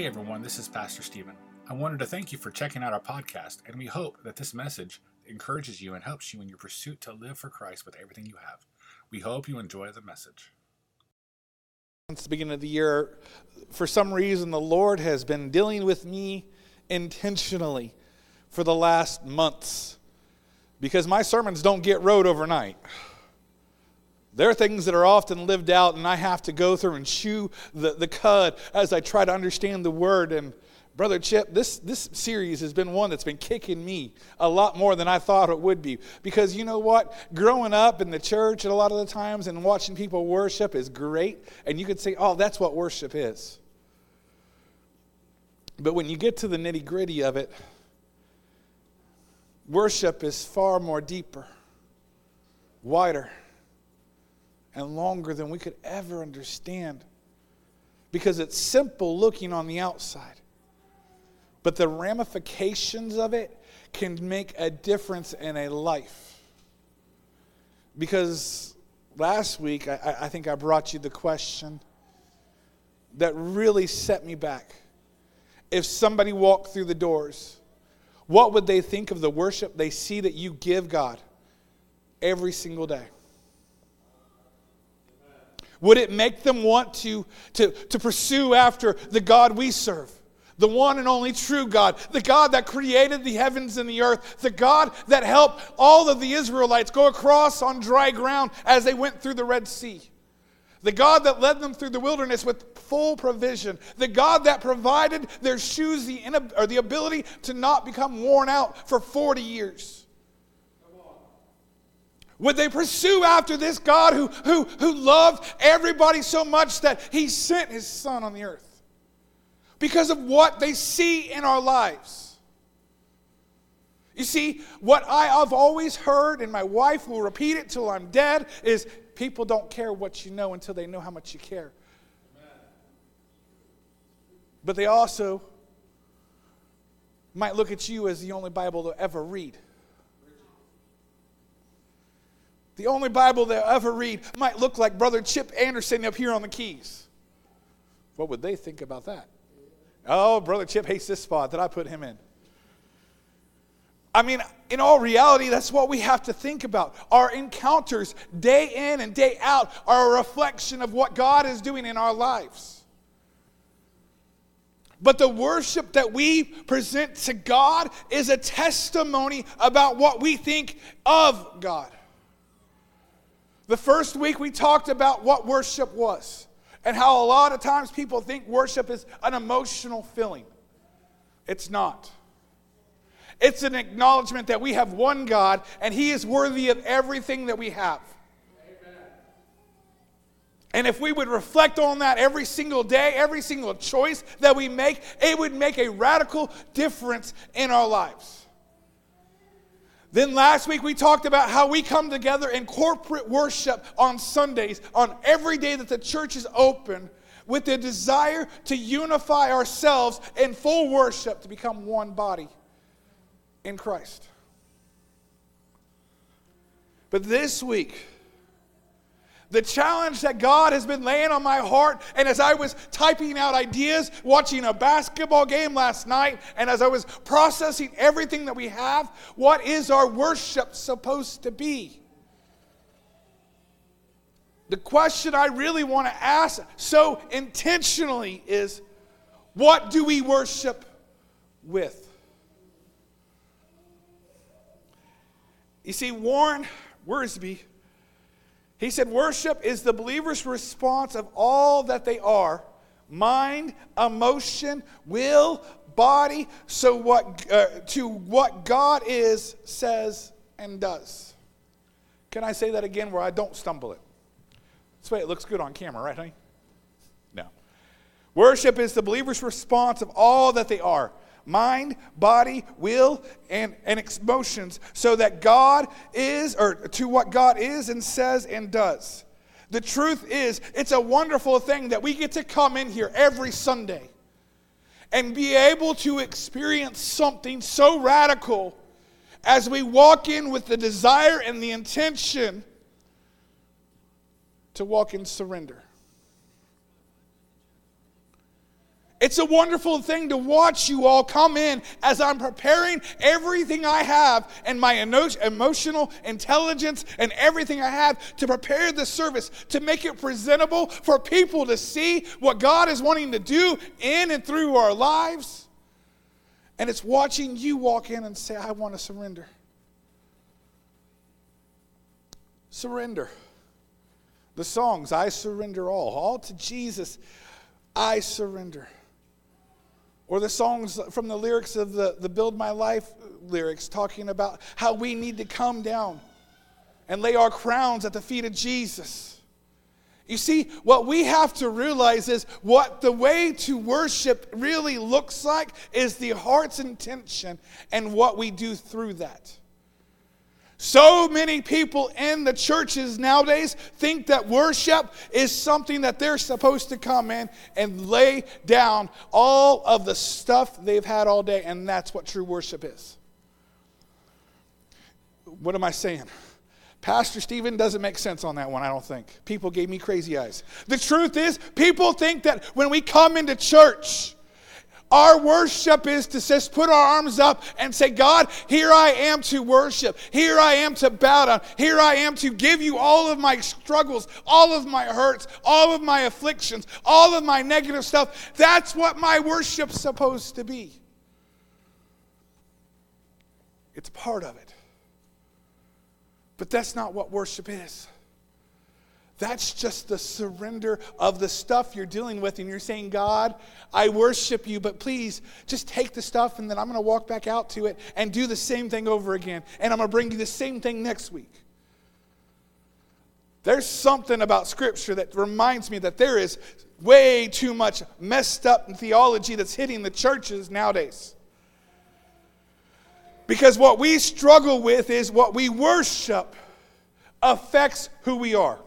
Hey everyone, this is Pastor Stephen. I wanted to thank you for checking out our podcast, and we hope that this message encourages you and helps you in your pursuit to live for Christ with everything you have. We hope you enjoy the message. Since the beginning of the year, for some reason, the Lord has been dealing with me intentionally for the last months because my sermons don't get wrote overnight. There are things that are often lived out, and I have to go through and chew the, the cud as I try to understand the word. And Brother Chip, this, this series has been one that's been kicking me a lot more than I thought it would be. Because you know what? Growing up in the church a lot of the times and watching people worship is great. And you could say, oh, that's what worship is. But when you get to the nitty gritty of it, worship is far more deeper, wider and longer than we could ever understand because it's simple looking on the outside. But the ramifications of it can make a difference in a life. Because last week, I, I think I brought you the question that really set me back. If somebody walked through the doors, what would they think of the worship they see that you give God every single day? Would it make them want to, to, to pursue after the God we serve? The one and only true God, the God that created the heavens and the earth, the God that helped all of the Israelites go across on dry ground as they went through the Red Sea. The God that led them through the wilderness with full provision. The God that provided their shoes the, or the ability to not become worn out for 40 years. Would they pursue after this God who, who, who loved everybody so much that he sent his son on the earth? Because of what they see in our lives. You see, what I have always heard, and my wife will repeat it till I'm dead, is people don't care what you know until they know how much you care. But they also might look at you as the only Bible they'll ever read. The only Bible they'll ever read might look like Brother Chip Anderson up here on the keys. What would they think about that? Oh, Brother Chip hates this spot that I put him in. I mean, in all reality, that's what we have to think about. Our encounters, day in and day out, are a reflection of what God is doing in our lives. But the worship that we present to God is a testimony about what we think of God. The first week we talked about what worship was and how a lot of times people think worship is an emotional feeling. It's not. It's an acknowledgement that we have one God and He is worthy of everything that we have. And if we would reflect on that every single day, every single choice that we make, it would make a radical difference in our lives. Then last week we talked about how we come together in corporate worship on Sundays, on every day that the church is open, with the desire to unify ourselves in full worship to become one body in Christ. But this week, the challenge that God has been laying on my heart. And as I was typing out ideas, watching a basketball game last night, and as I was processing everything that we have, what is our worship supposed to be? The question I really want to ask so intentionally is what do we worship with? You see, Warren Wiersbe he said, Worship is the believer's response of all that they are mind, emotion, will, body, so what, uh, to what God is, says, and does. Can I say that again where I don't stumble it? This way it looks good on camera, right, honey? No. Worship is the believer's response of all that they are mind, body, will, and, and emotions, so that God is, or to what God is and says and does. The truth is, it's a wonderful thing that we get to come in here every Sunday and be able to experience something so radical as we walk in with the desire and the intention to walk in surrender. It's a wonderful thing to watch you all come in as I'm preparing everything I have and my emotional intelligence and everything I have to prepare the service, to make it presentable for people to see what God is wanting to do in and through our lives. And it's watching you walk in and say, I want to surrender. Surrender. The songs, I surrender all, all to Jesus, I surrender. Or the songs from the lyrics of the, the Build My Life lyrics talking about how we need to come down and lay our crowns at the feet of Jesus. You see, what we have to realize is what the way to worship really looks like is the heart's intention and what we do through that. So many people in the churches nowadays think that worship is something that they're supposed to come in and lay down all of the stuff they've had all day, and that's what true worship is. What am I saying? Pastor Stephen doesn't make sense on that one, I don't think. People gave me crazy eyes. The truth is, people think that when we come into church, our worship is to just put our arms up and say, God, here I am to worship. Here I am to bow down. Here I am to give you all of my struggles, all of my hurts, all of my afflictions, all of my negative stuff. That's what my worship's supposed to be. It's part of it. But that's not what worship is. That's just the surrender of the stuff you're dealing with. And you're saying, God, I worship you, but please just take the stuff and then I'm going to walk back out to it and do the same thing over again. And I'm going to bring you the same thing next week. There's something about Scripture that reminds me that there is way too much messed up theology that's hitting the churches nowadays. Because what we struggle with is what we worship affects who we are.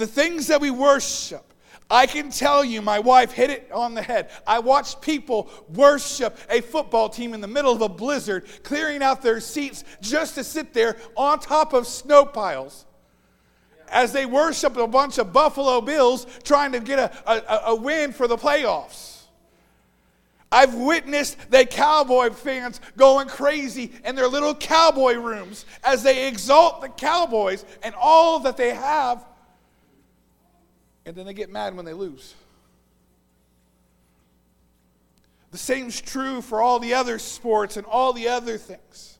The things that we worship. I can tell you, my wife hit it on the head. I watched people worship a football team in the middle of a blizzard, clearing out their seats just to sit there on top of snow piles as they worshiped a bunch of Buffalo Bills trying to get a, a, a win for the playoffs. I've witnessed the Cowboy fans going crazy in their little cowboy rooms as they exalt the Cowboys and all that they have and then they get mad when they lose. The same's true for all the other sports and all the other things.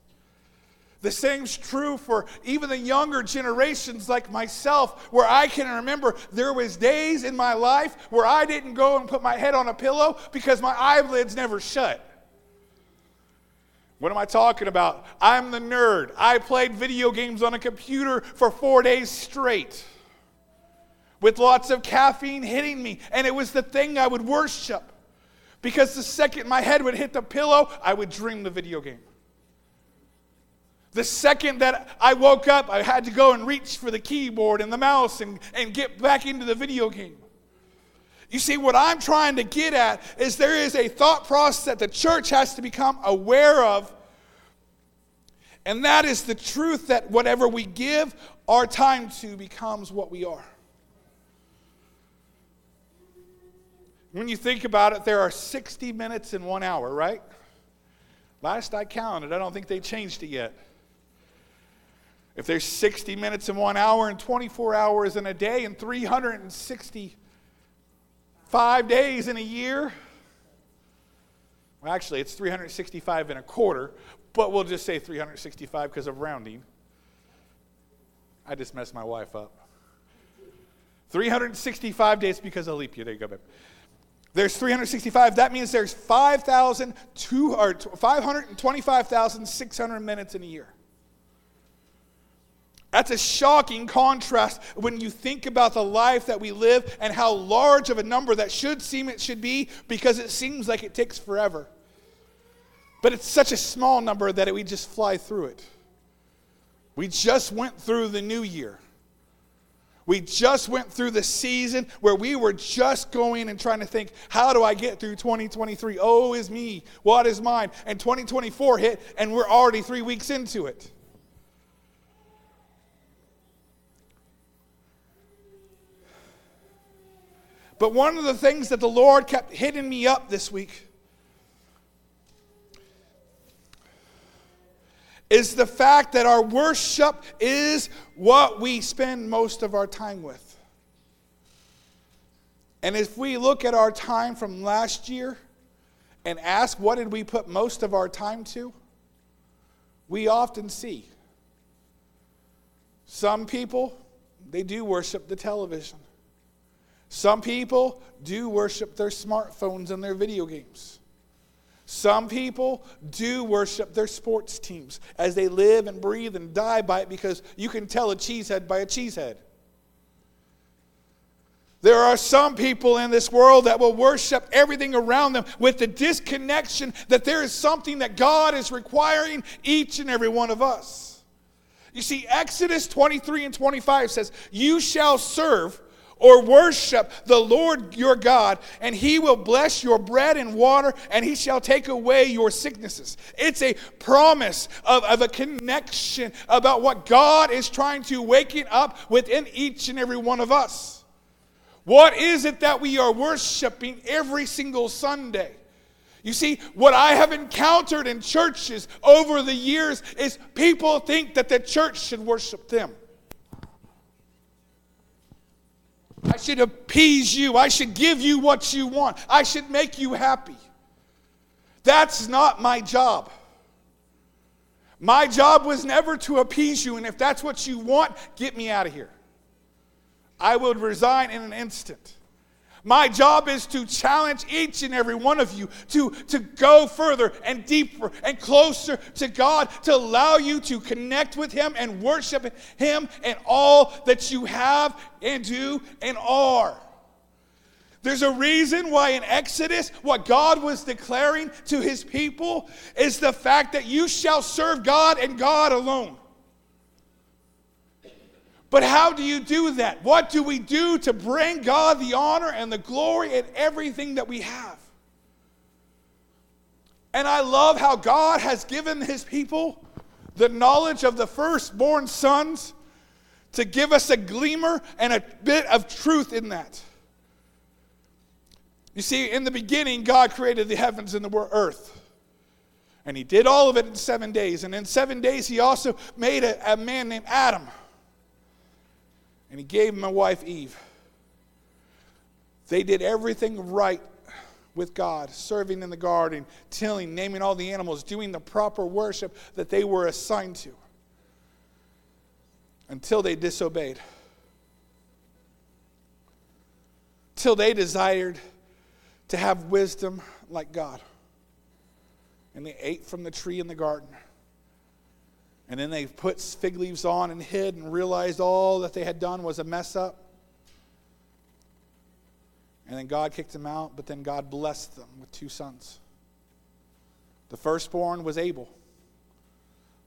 The same's true for even the younger generations like myself, where I can remember there was days in my life where I didn't go and put my head on a pillow because my eyelids never shut. What am I talking about? I'm the nerd. I played video games on a computer for four days straight with lots of caffeine hitting me. And it was the thing I would worship. Because the second my head would hit the pillow, I would dream the video game. The second that I woke up, I had to go and reach for the keyboard and the mouse and, and get back into the video game. You see, what I'm trying to get at is there is a thought process that the church has to become aware of. And that is the truth that whatever we give our time to becomes what we are. When you think about it, there are 60 minutes in one hour, right? Last I counted, I don't think they changed it yet. If there's 60 minutes in one hour and 24 hours in a day and 365 days in a year, well, actually, it's 365 and a quarter, but we'll just say 365 because of rounding. I just messed my wife up. 365 days because of leap year. There you go, babe. There's 365. That means there's 525,600 minutes in a year. That's a shocking contrast when you think about the life that we live and how large of a number that should seem it should be because it seems like it takes forever. But it's such a small number that we just fly through it. We just went through the new year. We just went through the season where we were just going and trying to think, how do I get through 2023? Oh, is me. What is mine? And 2024 hit, and we're already three weeks into it. But one of the things that the Lord kept hitting me up this week is the fact that our worship is what we spend most of our time with. And if we look at our time from last year and ask what did we put most of our time to, we often see some people, they do worship the television. Some people do worship their smartphones and their video games. Some people do worship their sports teams as they live and breathe and die by it because you can tell a cheesehead by a cheesehead. There are some people in this world that will worship everything around them with the disconnection that there is something that God is requiring each and every one of us. You see, Exodus 23 and 25 says, You shall serve or worship the Lord your God, and he will bless your bread and water, and he shall take away your sicknesses. It's a promise of, of a connection about what God is trying to waken up within each and every one of us. What is it that we are worshiping every single Sunday? You see, what I have encountered in churches over the years is people think that the church should worship them. I should appease you. I should give you what you want. I should make you happy. That's not my job. My job was never to appease you, and if that's what you want, get me out of here. I would resign in an instant. My job is to challenge each and every one of you to, to go further and deeper and closer to God, to allow you to connect with Him and worship Him and all that you have and do and are. There's a reason why in Exodus, what God was declaring to His people is the fact that you shall serve God and God alone. But how do you do that? What do we do to bring God the honor and the glory in everything that we have? And I love how God has given his people the knowledge of the firstborn sons to give us a gleamer and a bit of truth in that. You see, in the beginning, God created the heavens and the earth. And he did all of it in seven days. And in seven days, he also made a, a man named Adam and he gave my wife, Eve. They did everything right with God, serving in the garden, tilling, naming all the animals, doing the proper worship that they were assigned to until they disobeyed. Till they desired to have wisdom like God. And they ate from the tree in the garden. And then they put fig leaves on and hid and realized all that they had done was a mess up. And then God kicked them out, but then God blessed them with two sons. The firstborn was Abel,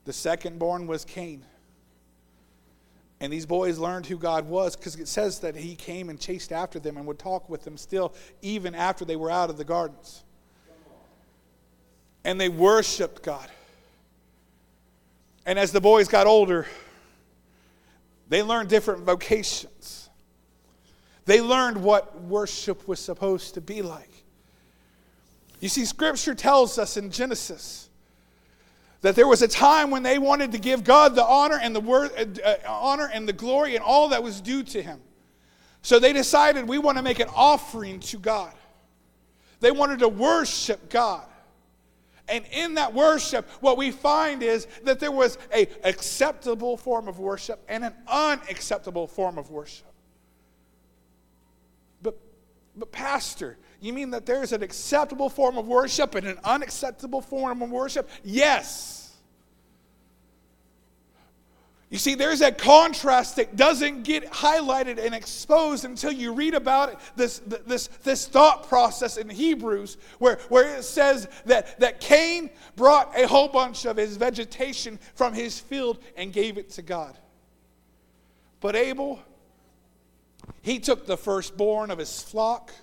the secondborn was Cain. And these boys learned who God was because it says that he came and chased after them and would talk with them still, even after they were out of the gardens. And they worshiped God. And as the boys got older, they learned different vocations. They learned what worship was supposed to be like. You see, Scripture tells us in Genesis that there was a time when they wanted to give God the honor and the word, uh, uh, honor and the glory and all that was due to Him. So they decided we want to make an offering to God. They wanted to worship God. And in that worship, what we find is that there was a acceptable form of worship and an unacceptable form of worship. But, but pastor, you mean that there's an acceptable form of worship and an unacceptable form of worship? Yes. You see, there's a contrast that doesn't get highlighted and exposed until you read about it, this, this, this thought process in Hebrews, where, where it says that, that Cain brought a whole bunch of his vegetation from his field and gave it to God. But Abel, he took the firstborn of his flock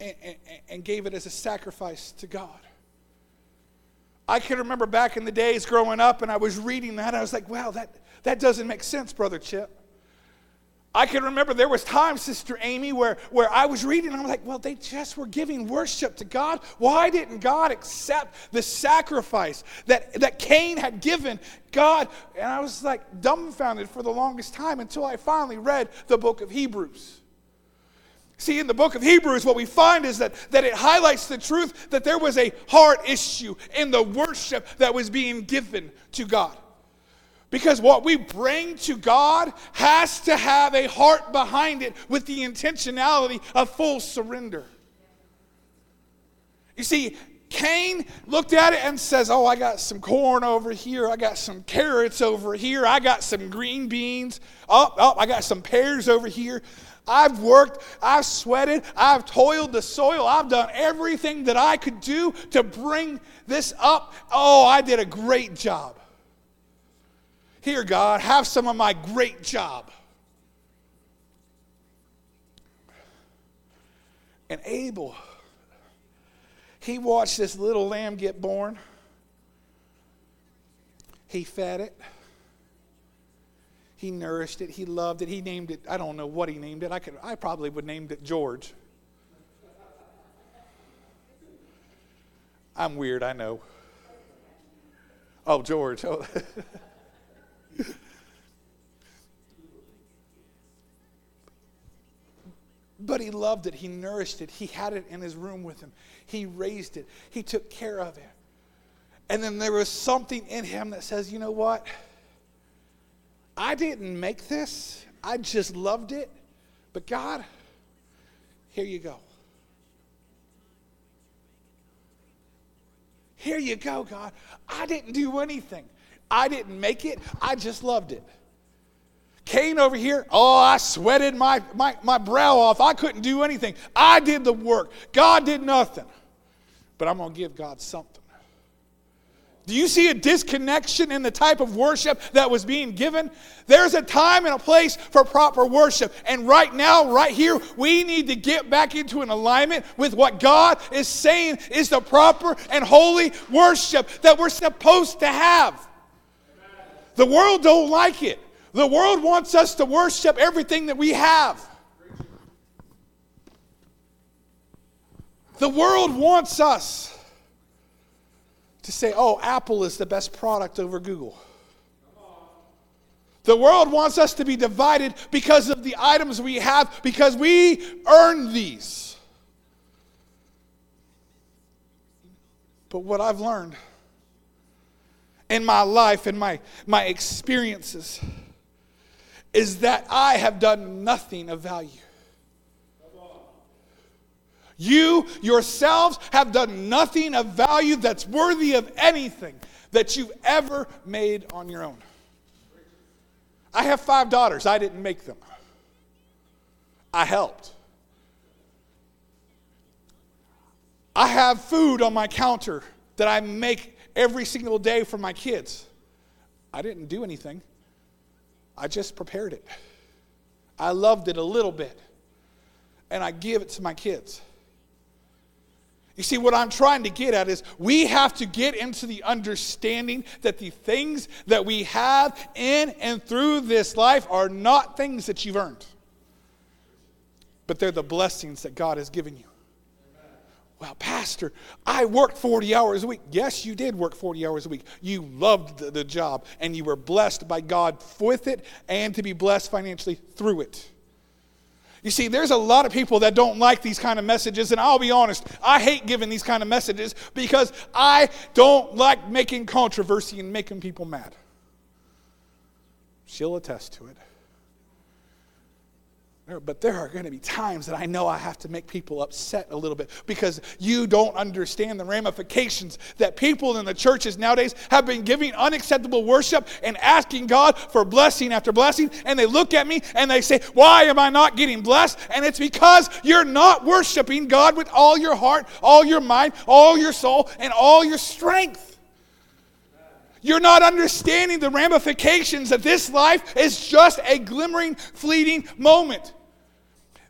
and, and, and gave it as a sacrifice to God. I can remember back in the days growing up and I was reading that. I was like, wow, that, that doesn't make sense, Brother Chip. I can remember there was times, Sister Amy, where, where I was reading, and I'm like, well, they just were giving worship to God. Why didn't God accept the sacrifice that, that Cain had given God? And I was like dumbfounded for the longest time until I finally read the book of Hebrews. See, in the book of Hebrews, what we find is that, that it highlights the truth that there was a heart issue in the worship that was being given to God. Because what we bring to God has to have a heart behind it with the intentionality of full surrender. You see, Cain looked at it and says, Oh, I got some corn over here. I got some carrots over here. I got some green beans. Oh, oh, I got some pears over here. I've worked, I've sweated, I've toiled the soil, I've done everything that I could do to bring this up. Oh, I did a great job. Here, God, have some of my great job. And Abel, he watched this little lamb get born. He fed it. He nourished it. He loved it. He named it, I don't know what he named it. I, could, I probably would named it George. I'm weird, I know. Oh, George. Oh. But he loved it. He nourished it. He had it in his room with him. He raised it. He took care of it. And then there was something in him that says, you know what? I didn't make this, I just loved it. But God, here you go. Here you go, God. I didn't do anything. I didn't make it. I just loved it. Cain over here, oh, I sweated my, my, my brow off. I couldn't do anything. I did the work. God did nothing. But I'm going to give God something. Do you see a disconnection in the type of worship that was being given? There's a time and a place for proper worship. And right now, right here, we need to get back into an alignment with what God is saying is the proper and holy worship that we're supposed to have. The world don't like it. The world wants us to worship everything that we have. The world wants us to say, oh, Apple is the best product over Google. The world wants us to be divided because of the items we have, because we earn these. But what I've learned in my life and my, my experiences is that I have done nothing of value. You yourselves have done nothing of value that's worthy of anything that you've ever made on your own. I have five daughters. I didn't make them, I helped. I have food on my counter that I make every single day for my kids. I didn't do anything. I just prepared it. I loved it a little bit. And I give it to my kids. You see, what I'm trying to get at is we have to get into the understanding that the things that we have in and through this life are not things that you've earned, but they're the blessings that God has given you. Well, Pastor, I worked 40 hours a week. Yes, you did work 40 hours a week. You loved the, job and you were blessed by God with it and to be blessed financially through it. You see, there's a lot of people that don't like these kind of messages, and I'll be honest, I hate giving these kind of messages because I don't like making controversy and making people mad. She'll attest to it. But there are going to be times that I know I have to make people upset a little bit because you don't understand the ramifications that people in the churches nowadays have been giving unacceptable worship and asking God for blessing after blessing. And they look at me and they say, Why am I not getting blessed? And it's because you're not worshiping God with all your heart, all your mind, all your soul, and all your strength. You're not understanding the ramifications that this life is just a glimmering, fleeting moment.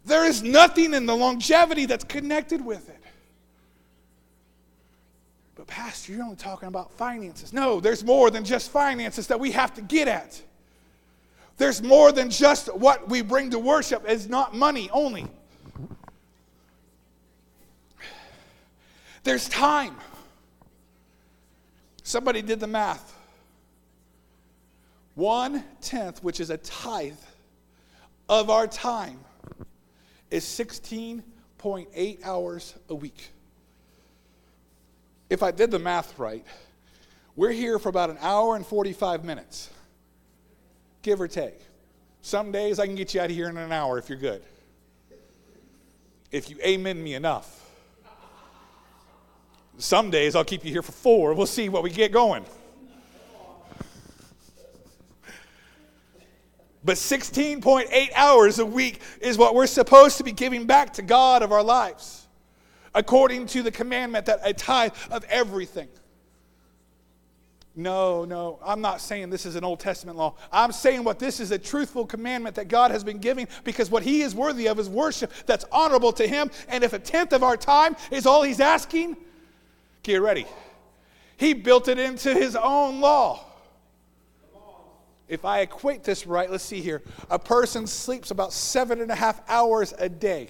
There is nothing in the longevity that's connected with it. But, Pastor, you're only talking about finances. No, there's more than just finances that we have to get at. There's more than just what we bring to worship, it's not money only. There's time. Somebody did the math. One tenth, which is a tithe of our time, is 16.8 hours a week. If I did the math right, we're here for about an hour and 45 minutes, give or take. Some days I can get you out of here in an hour if you're good. If you amen me enough. Some days I'll keep you here for four. We'll see what we get going. But 16.8 hours a week is what we're supposed to be giving back to God of our lives, according to the commandment that a tithe of everything. No, no, I'm not saying this is an Old Testament law. I'm saying what this is a truthful commandment that God has been giving because what He is worthy of is worship that's honorable to Him. And if a tenth of our time is all He's asking, get ready. He built it into His own law. If I equate this right, let's see here. A person sleeps about seven and a half hours a day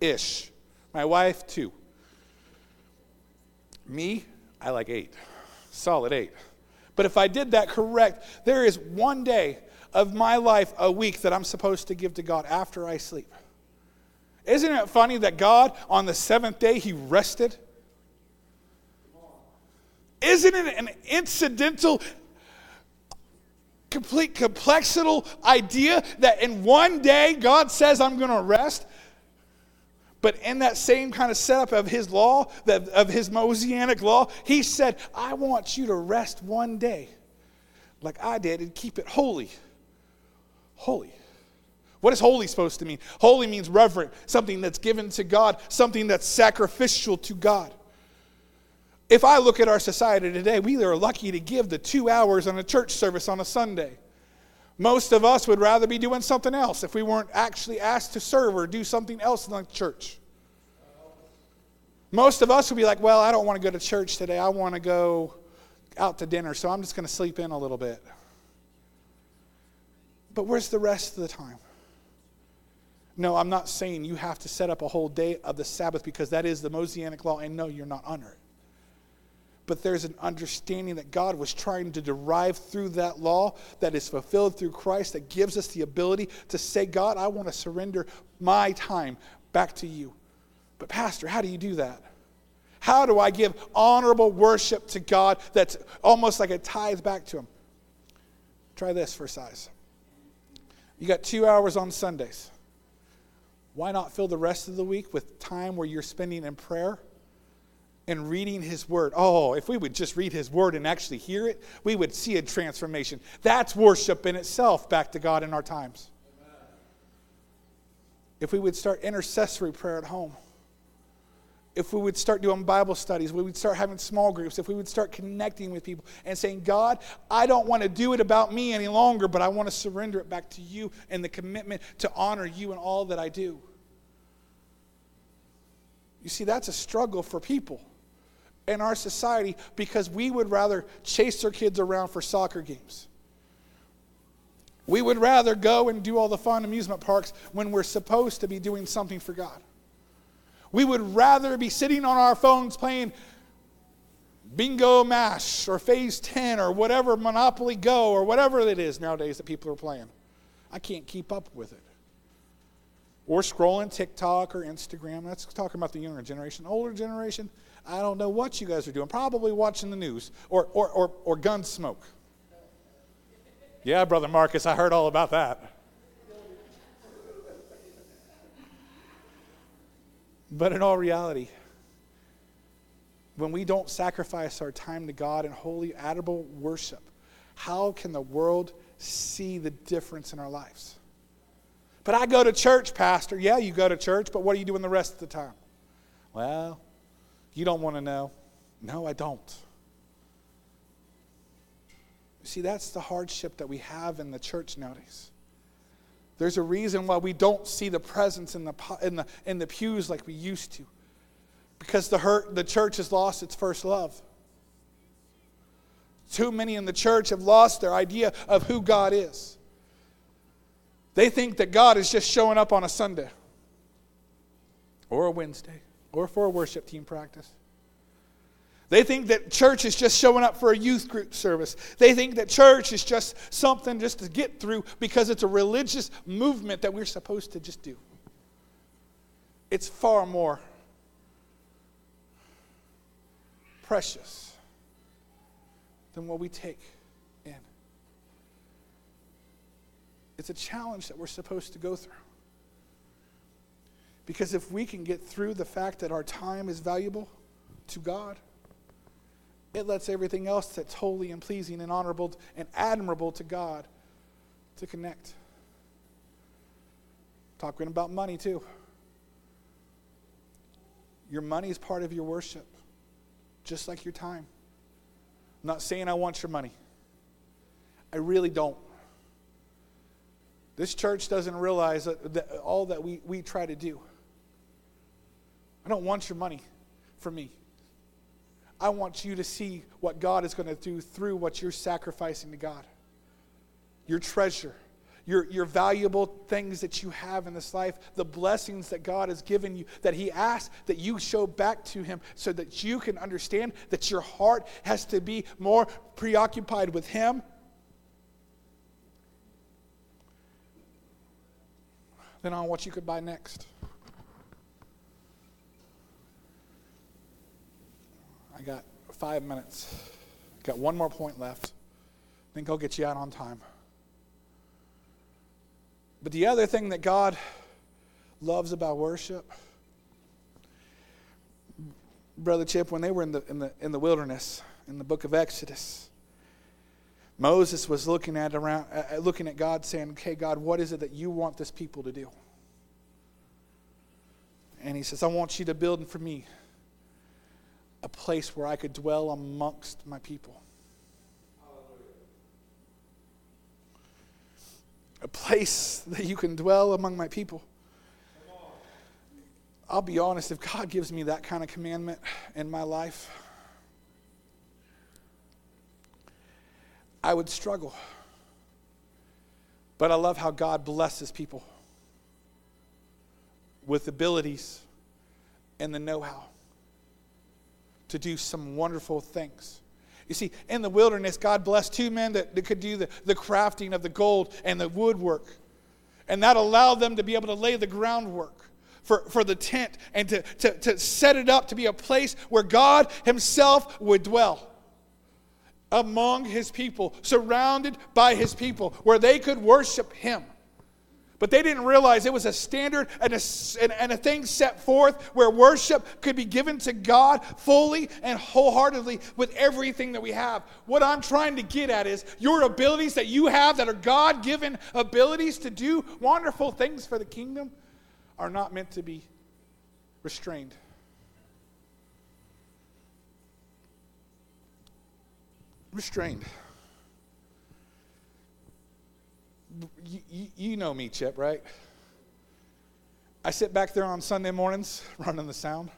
ish. My wife, two. Me, I like eight solid eight. But if I did that correct, there is one day of my life a week that I'm supposed to give to God after I sleep. Isn't it funny that God, on the seventh day, He rested? Isn't it an incidental, complete complexital idea that in one day God says, I'm going to rest? But in that same kind of setup of his law, of his Mosaic law, he said, I want you to rest one day like I did and keep it holy. Holy. What is holy supposed to mean? Holy means reverent, something that's given to God, something that's sacrificial to God. If I look at our society today, we are lucky to give the two hours on a church service on a Sunday. Most of us would rather be doing something else if we weren't actually asked to serve or do something else in the church. Most of us would be like, well, I don't want to go to church today. I want to go out to dinner, so I'm just going to sleep in a little bit. But where's the rest of the time? No, I'm not saying you have to set up a whole day of the Sabbath because that is the Mosaic law, and no, you're not under it but there's an understanding that God was trying to derive through that law that is fulfilled through Christ that gives us the ability to say, God, I want to surrender my time back to you. But, Pastor, how do you do that? How do I give honorable worship to God that's almost like a tithe back to Him? Try this for size. You got two hours on Sundays. Why not fill the rest of the week with time where you're spending in prayer? And reading His Word. Oh, if we would just read His Word and actually hear it, we would see a transformation. That's worship in itself back to God in our times. Amen. If we would start intercessory prayer at home, if we would start doing Bible studies, we would start having small groups, if we would start connecting with people and saying, God, I don't want to do it about me any longer, but I want to surrender it back to you and the commitment to honor you in all that I do. You see, that's a struggle for people in our society because we would rather chase our kids around for soccer games. We would rather go and do all the fun amusement parks when we're supposed to be doing something for God. We would rather be sitting on our phones playing Bingo Mash or Phase 10 or whatever, Monopoly Go or whatever it is nowadays that people are playing. I can't keep up with it. Or scrolling TikTok or Instagram. That's talking about the younger generation. Older generation, I don't know what you guys are doing. Probably watching the news or, or, or, or Gunsmoke. Yeah, Brother Marcus, I heard all about that. But in all reality, when we don't sacrifice our time to God in holy, admirable worship, how can the world see the difference in our lives? But I go to church, Pastor. Yeah, you go to church, but what are you doing the rest of the time? Well, you don't want to know? No, I don't. See, that's the hardship that we have in the church nowadays. There's a reason why we don't see the presence in the, in the, in the pews like we used to. Because the, hurt, the church has lost its first love. Too many in the church have lost their idea of who God is. They think that God is just showing up on a Sunday or a Wednesday or for a worship team practice. They think that church is just showing up for a youth group service. They think that church is just something just to get through because it's a religious movement that we're supposed to just do. It's far more precious than what we take in. It's a challenge that we're supposed to go through. Because if we can get through the fact that our time is valuable to God, it lets everything else that's holy and pleasing and honorable and admirable to God to connect. Talking about money too. Your money is part of your worship, just like your time. I'm not saying I want your money. I really don't. This church doesn't realize that, that all that we, we try to do. I don't want your money for me. I want you to see what God is going to do through what you're sacrificing to God. Your treasure, your, your valuable things that you have in this life, the blessings that God has given you, that He asks that you show back to Him so that you can understand that your heart has to be more preoccupied with Him than on what you could buy next. I got five minutes. Got one more point left. Think I'll get you out on time. But the other thing that God loves about worship, Brother Chip, when they were in the, in the, in the wilderness, in the book of Exodus, Moses was looking at around, uh, looking at God, saying, "Okay, God, what is it that you want this people to do?" And he says, "I want you to build for me a place where I could dwell amongst my people." a place that you can dwell among my people. I'll be honest, if God gives me that kind of commandment in my life, I would struggle. But I love how God blesses people with abilities and the know how to do some wonderful things. You see, in the wilderness, God blessed two men that, that could do the, the crafting of the gold and the woodwork. And that allowed them to be able to lay the groundwork for, for the tent and to, to, to set it up to be a place where God Himself would dwell among His people, surrounded by His people, where they could worship Him. But they didn't realize it was a standard and a, and a thing set forth where worship could be given to God fully and wholeheartedly with everything that we have. What I'm trying to get at is your abilities that you have that are God given abilities to do wonderful things for the kingdom are not meant to be restrained. Restrained. You, you know me, Chip, right? I sit back there on Sunday mornings running the sound.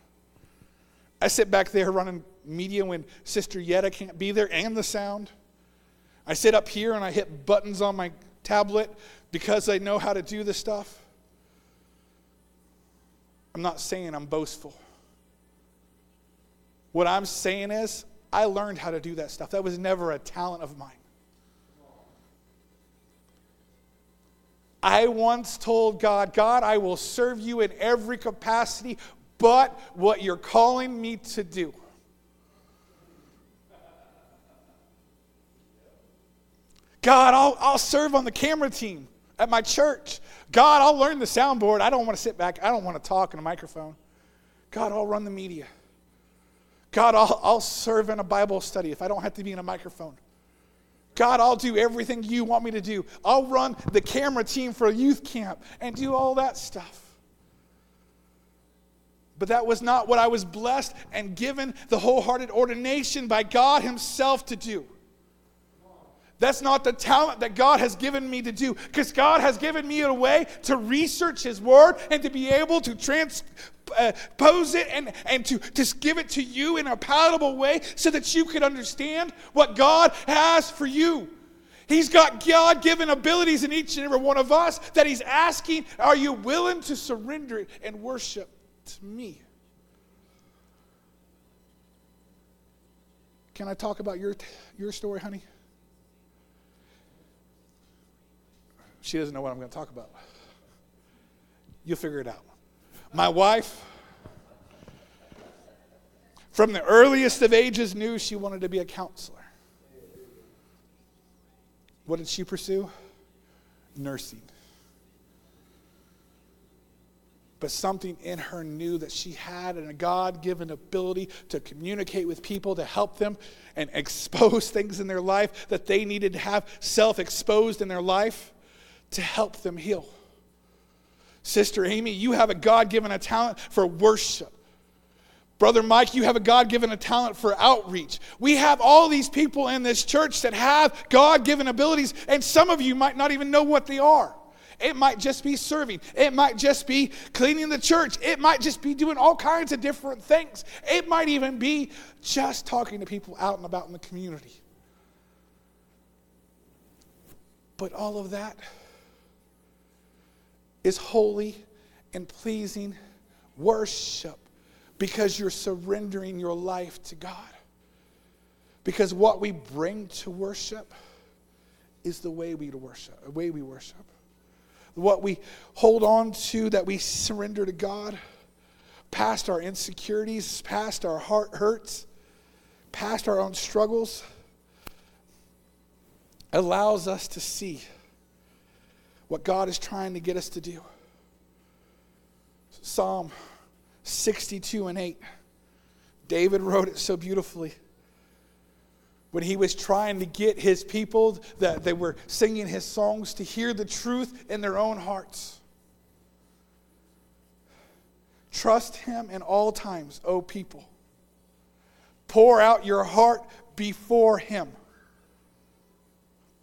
I sit back there running media when Sister Yetta can't be there and the sound. I sit up here and I hit buttons on my tablet because I know how to do this stuff. I'm not saying I'm boastful. What I'm saying is, I learned how to do that stuff. That was never a talent of mine. I once told God, God, I will serve you in every capacity but what you're calling me to do. God, I'll, I'll serve on the camera team at my church. God, I'll learn the soundboard. I don't want to sit back. I don't want to talk in a microphone. God, I'll run the media. God, I'll, I'll serve in a Bible study if I don't have to be in a microphone. God, I'll do everything you want me to do. I'll run the camera team for a youth camp and do all that stuff. But that was not what I was blessed and given the wholehearted ordination by God Himself to do. That's not the talent that God has given me to do, because God has given me a way to research His Word and to be able to transpose it and, and to, to give it to you in a palatable way so that you can understand what God has for you. He's got God given abilities in each and every one of us that He's asking, Are you willing to surrender and worship to me? Can I talk about your, your story, honey? She doesn't know what I'm going to talk about. You'll figure it out. My wife, from the earliest of ages, knew she wanted to be a counselor. What did she pursue? Nursing. But something in her knew that she had a God given ability to communicate with people, to help them and expose things in their life that they needed to have self exposed in their life to help them heal. Sister Amy, you have a God given a talent for worship. Brother Mike, you have a God given a talent for outreach. We have all these people in this church that have God given abilities, and some of you might not even know what they are. It might just be serving. It might just be cleaning the church. It might just be doing all kinds of different things. It might even be just talking to people out and about in the community. But all of that is holy and pleasing worship because you're surrendering your life to God. Because what we bring to worship is the way we worship, the way we worship. What we hold on to that we surrender to God, past our insecurities, past our heart hurts, past our own struggles, allows us to see what God is trying to get us to do. Psalm 62 and 8. David wrote it so beautifully. When he was trying to get his people that they were singing his songs to hear the truth in their own hearts. Trust him in all times, O people. Pour out your heart before him.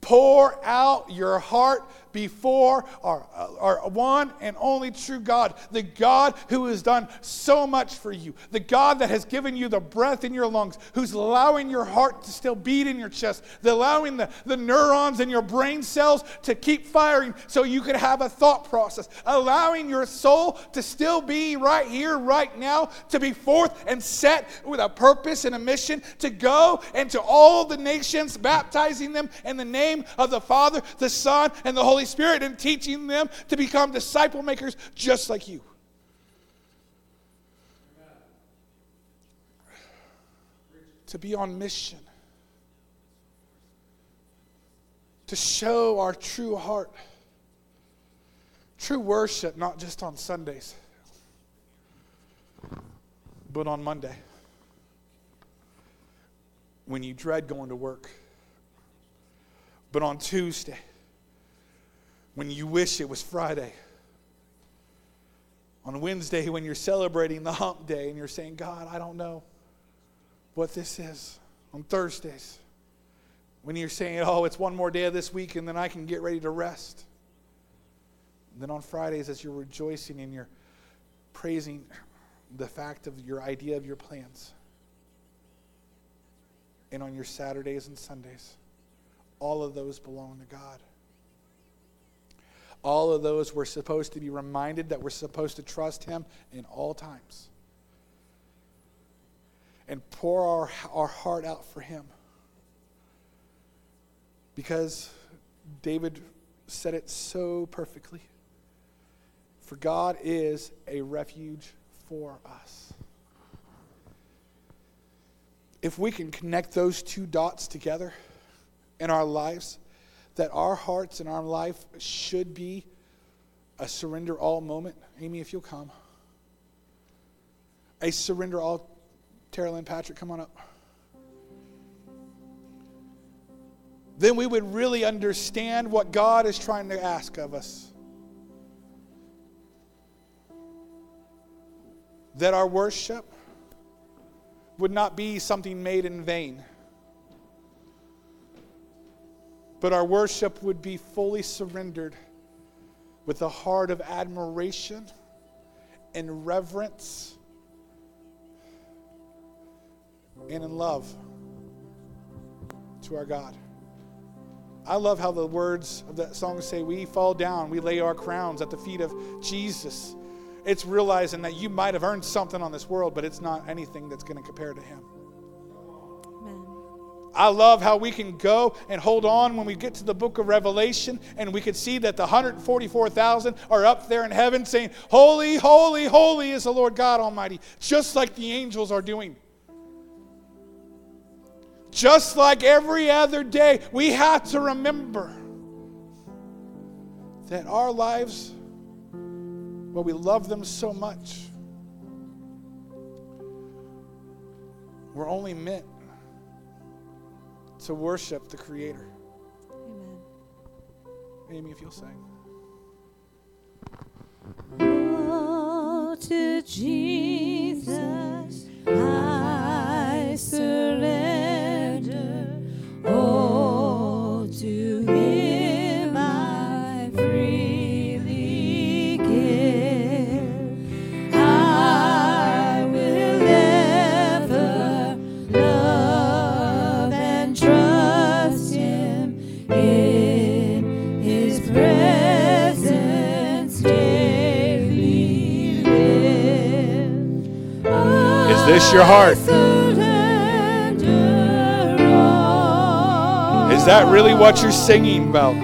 Pour out your heart before our, our one and only true God, the God who has done so much for you, the God that has given you the breath in your lungs, who's allowing your heart to still beat in your chest, the allowing the, the neurons in your brain cells to keep firing so you could have a thought process, allowing your soul to still be right here, right now, to be forth and set with a purpose and a mission to go and to all the nations, baptizing them in the name of the Father, the Son, and the Holy Spirit and teaching them to become disciple makers just like you. To be on mission. To show our true heart. True worship, not just on Sundays, but on Monday. When you dread going to work. But on Tuesday when you wish it was Friday. On Wednesday, when you're celebrating the hump day and you're saying, God, I don't know what this is. On Thursdays, when you're saying, oh, it's one more day of this week and then I can get ready to rest. And then on Fridays, as you're rejoicing and you're praising the fact of your idea of your plans. And on your Saturdays and Sundays, all of those belong to God all of those we're supposed to be reminded that we're supposed to trust Him in all times and pour our, our heart out for Him. Because David said it so perfectly. For God is a refuge for us. If we can connect those two dots together in our lives, that our hearts and our life should be a surrender all moment. Amy, if you'll come. A surrender all. Tara Lynn Patrick, come on up. Then we would really understand what God is trying to ask of us. That our worship would not be something made in vain but our worship would be fully surrendered with a heart of admiration and reverence and in love to our God. I love how the words of that song say, We fall down, we lay our crowns at the feet of Jesus. It's realizing that you might have earned something on this world, but it's not anything that's going to compare to Him. I love how we can go and hold on when we get to the book of Revelation and we can see that the 144,000 are up there in heaven saying, Holy, holy, holy is the Lord God Almighty, just like the angels are doing. Just like every other day, we have to remember that our lives, well, we love them so much, we're only meant to worship the Creator. Amen. Amy, if you'll sing. Oh, to Jesus I surrender. Oh, This your heart? Is that really what you're singing about?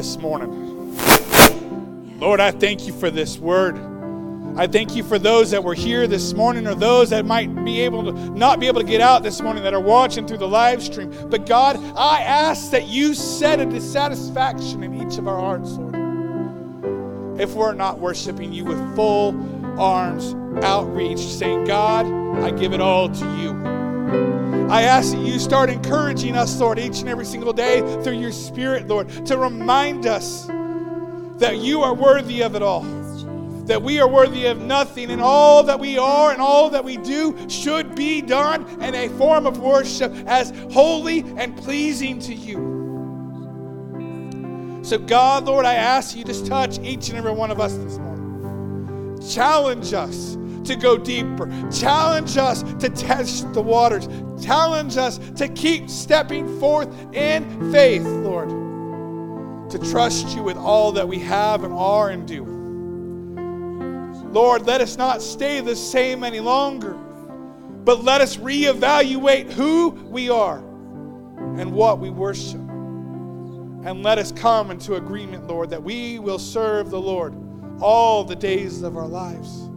This morning. Lord, I thank you for this word. I thank you for those that were here this morning or those that might be able to not be able to get out this morning that are watching through the live stream. But God, I ask that you set a dissatisfaction in each of our hearts, Lord. If we're not worshiping you with full arms outreach, saying, God, I give it all to you. I ask that you start encouraging us, Lord, each and every single day through your Spirit, Lord, to remind us that you are worthy of it all. That we are worthy of nothing, and all that we are and all that we do should be done in a form of worship as holy and pleasing to you. So, God, Lord, I ask you to touch each and every one of us this morning. Challenge us to go deeper. Challenge us to test the waters. Challenge us to keep stepping forth in faith, Lord, to trust you with all that we have and are and do. Lord, let us not stay the same any longer, but let us reevaluate who we are and what we worship. And let us come into agreement, Lord, that we will serve the Lord all the days of our lives.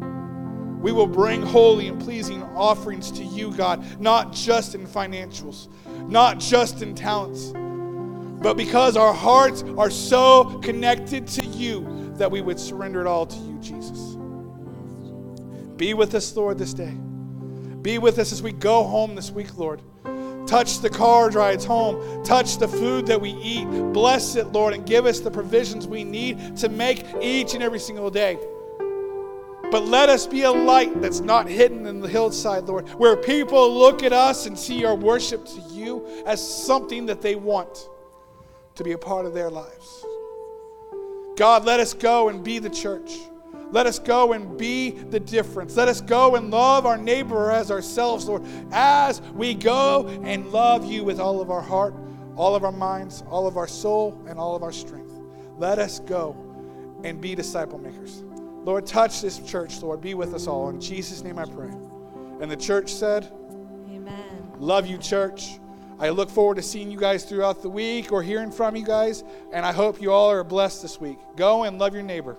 We will bring holy and pleasing offerings to you, God, not just in financials, not just in talents, but because our hearts are so connected to you that we would surrender it all to you, Jesus. Be with us, Lord, this day. Be with us as we go home this week, Lord. Touch the car rides home. Touch the food that we eat. Bless it, Lord, and give us the provisions we need to make each and every single day. But let us be a light that's not hidden in the hillside, Lord, where people look at us and see our worship to you as something that they want to be a part of their lives. God, let us go and be the church. Let us go and be the difference. Let us go and love our neighbor as ourselves, Lord, as we go and love you with all of our heart, all of our minds, all of our soul, and all of our strength. Let us go and be disciple makers. Lord, touch this church, Lord. Be with us all. In Jesus' name I pray. And the church said, Amen. Love you, church. I look forward to seeing you guys throughout the week or hearing from you guys, and I hope you all are blessed this week. Go and love your neighbor.